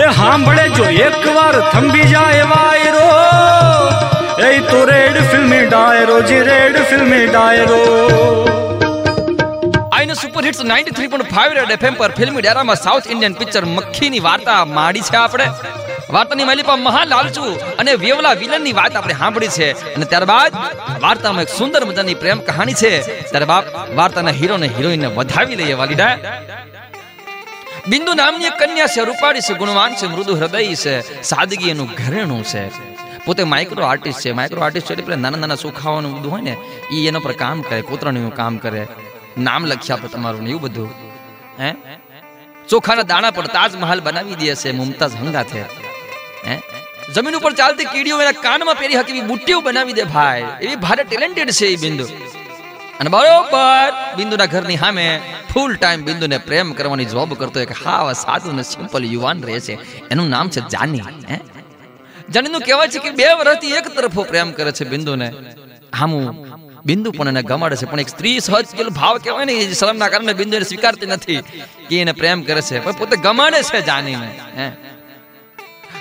એ સાંભળે જો એકવાર થંભી જાય વાયરો. એ તો રેડ ફિલ્મી ડાયરો, જી રેડ ફિલ્મી ડાયરો. આઈને સુપર હિટ્સ 93.5 રેડ એફએમ પર ફિલ્મી ડેરામાં સાઉથ ઇન્ડિયન પિક્ચર મક્ખીની વાર્તા માડી છે આપણે. વાર્તાની માલિપા મહા લાલચુ અને વેવલા વિલનની વાત આપણે સાંભળી છે. અને ત્યારબાદ વાર્તામાં એક સુંદર મજાની પ્રેમ કહાની છે. ત્યારબાદ વાર્તાના હીરો ને હિરોઈનને વધાવી લઈએ વાલીડા. બિંદુ નામની કન્યા છે, રૂપાળી છે, ગુણવાન છે, મૃદુ હૃદય છે સાદગી એનું ઘરેણું છે. પોતે માઇક્રો આર્ટિસ્ટ છે માઇક્રો આર્ટિસ્ટ એટલે નાના નાના સુખાવાનું બધું હોય ને એ એના પર કામ કરે કોતરણીનું કામ કરે. નામ લખ્યા પર તમારું ને એવું બધું. હે? ચોખાના દાણા પર તાજમહાલ બનાવી દે છે, મુમતાઝ હંગાથે. હે? જમીન ઉપર ચાલતી કીડીઓ એના કાનમાં પહેરી હકી બુટ્ટીઓ બનાવી દે ભાઈ. એવી ભારે ટેલેન્ટેડ છે એ બિંદુ. અને બરોબર બિંદુના ઘરની સામે ફૂલ ટાઈમ બિંદુને પ્રેમ કરવાની જોબ કરતો એક હાવ સાધુ ને સિમ્પલ યુવાન રહે છે. એનું નામ છે જાની જાનીનું કહેવાય છે કે બે વર્ષથી એક તરફો પ્રેમ કરે છે બિંદુને. હામું બિંદુ પણ એને ગમાડે છે, પણ એક સ્ત્રી સહજ પેલો ભાવ કહેવાય ને શરમના કારણે બિંદુ એને સ્વીકારતી નથી. કે એને પ્રેમ કરે છે, પણ પોતે ગમાડે છે જાનીને, હે?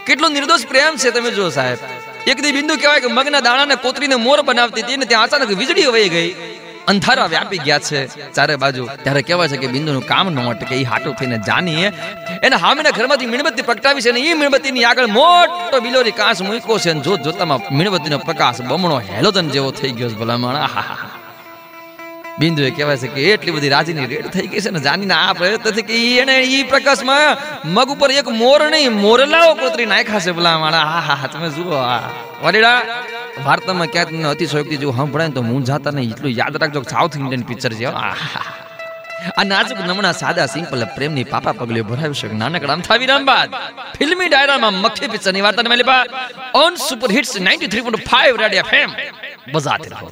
કેટલો નિર્દોષ પ્રેમ છે તમે જો સાહેબ. એક દી બિંદુ કહેવાય કે મગના દાણાને કોતરીને મોર બનાવતી હતી ને ત્યાં અચાનક વીજળી વહી ગઈ. અંધારા વ્યાપી ગયા છે. ચારે બાજુ ત્યારે કહેવાય છે કે બિંદુનું કામ ન અટકે એ હાટું થઈને જાનીએ એના હામીના ઘરમાંથી મીણબત્તી પ્રગટાવી છે અને એ મીણબત્તીની આગળ મોટો બિલોરી કાંસ મૂક્યો છે અને જોત જોતામાં મીણબત્તીનો પ્રકાશ બમણો હેલોજન જેવો થઈ ગયો છે ભલામણ. આહાહા. બિંદુએ કહેવાય છે કે એટલી બધી રાજીની રેડ થઈ ગઈ છે ને જાનીના આ પ્રયત્નથી કે એને એ પ્રકાશમાં મગ ઉપર એક મોર નહીં મોરલાઓ કોતરી નાખ્યા છે ભલા માણા હા હા હા તમે જુઓ આ. વડીડા વાર્તામાં ક્યાંક તમને અતિશયોક્તિ જેવું સંભળાય તો હું જાતા નહીં એટલું યાદ રાખજો સાઉથ ઇન્ડિયન પિક્ચર છે આ. નાજુક નમણા સાદા સિમ્પલ પ્રેમની પાપા પગલે ભરાવી શકે નાનકડા અમથાવી રામ બાદ ફિલ્મી ડાયરામાં મખ્ખી પિક્ચરની વાર્તાને મેલી on super hits 93.5 radio FM બજાતે રહો.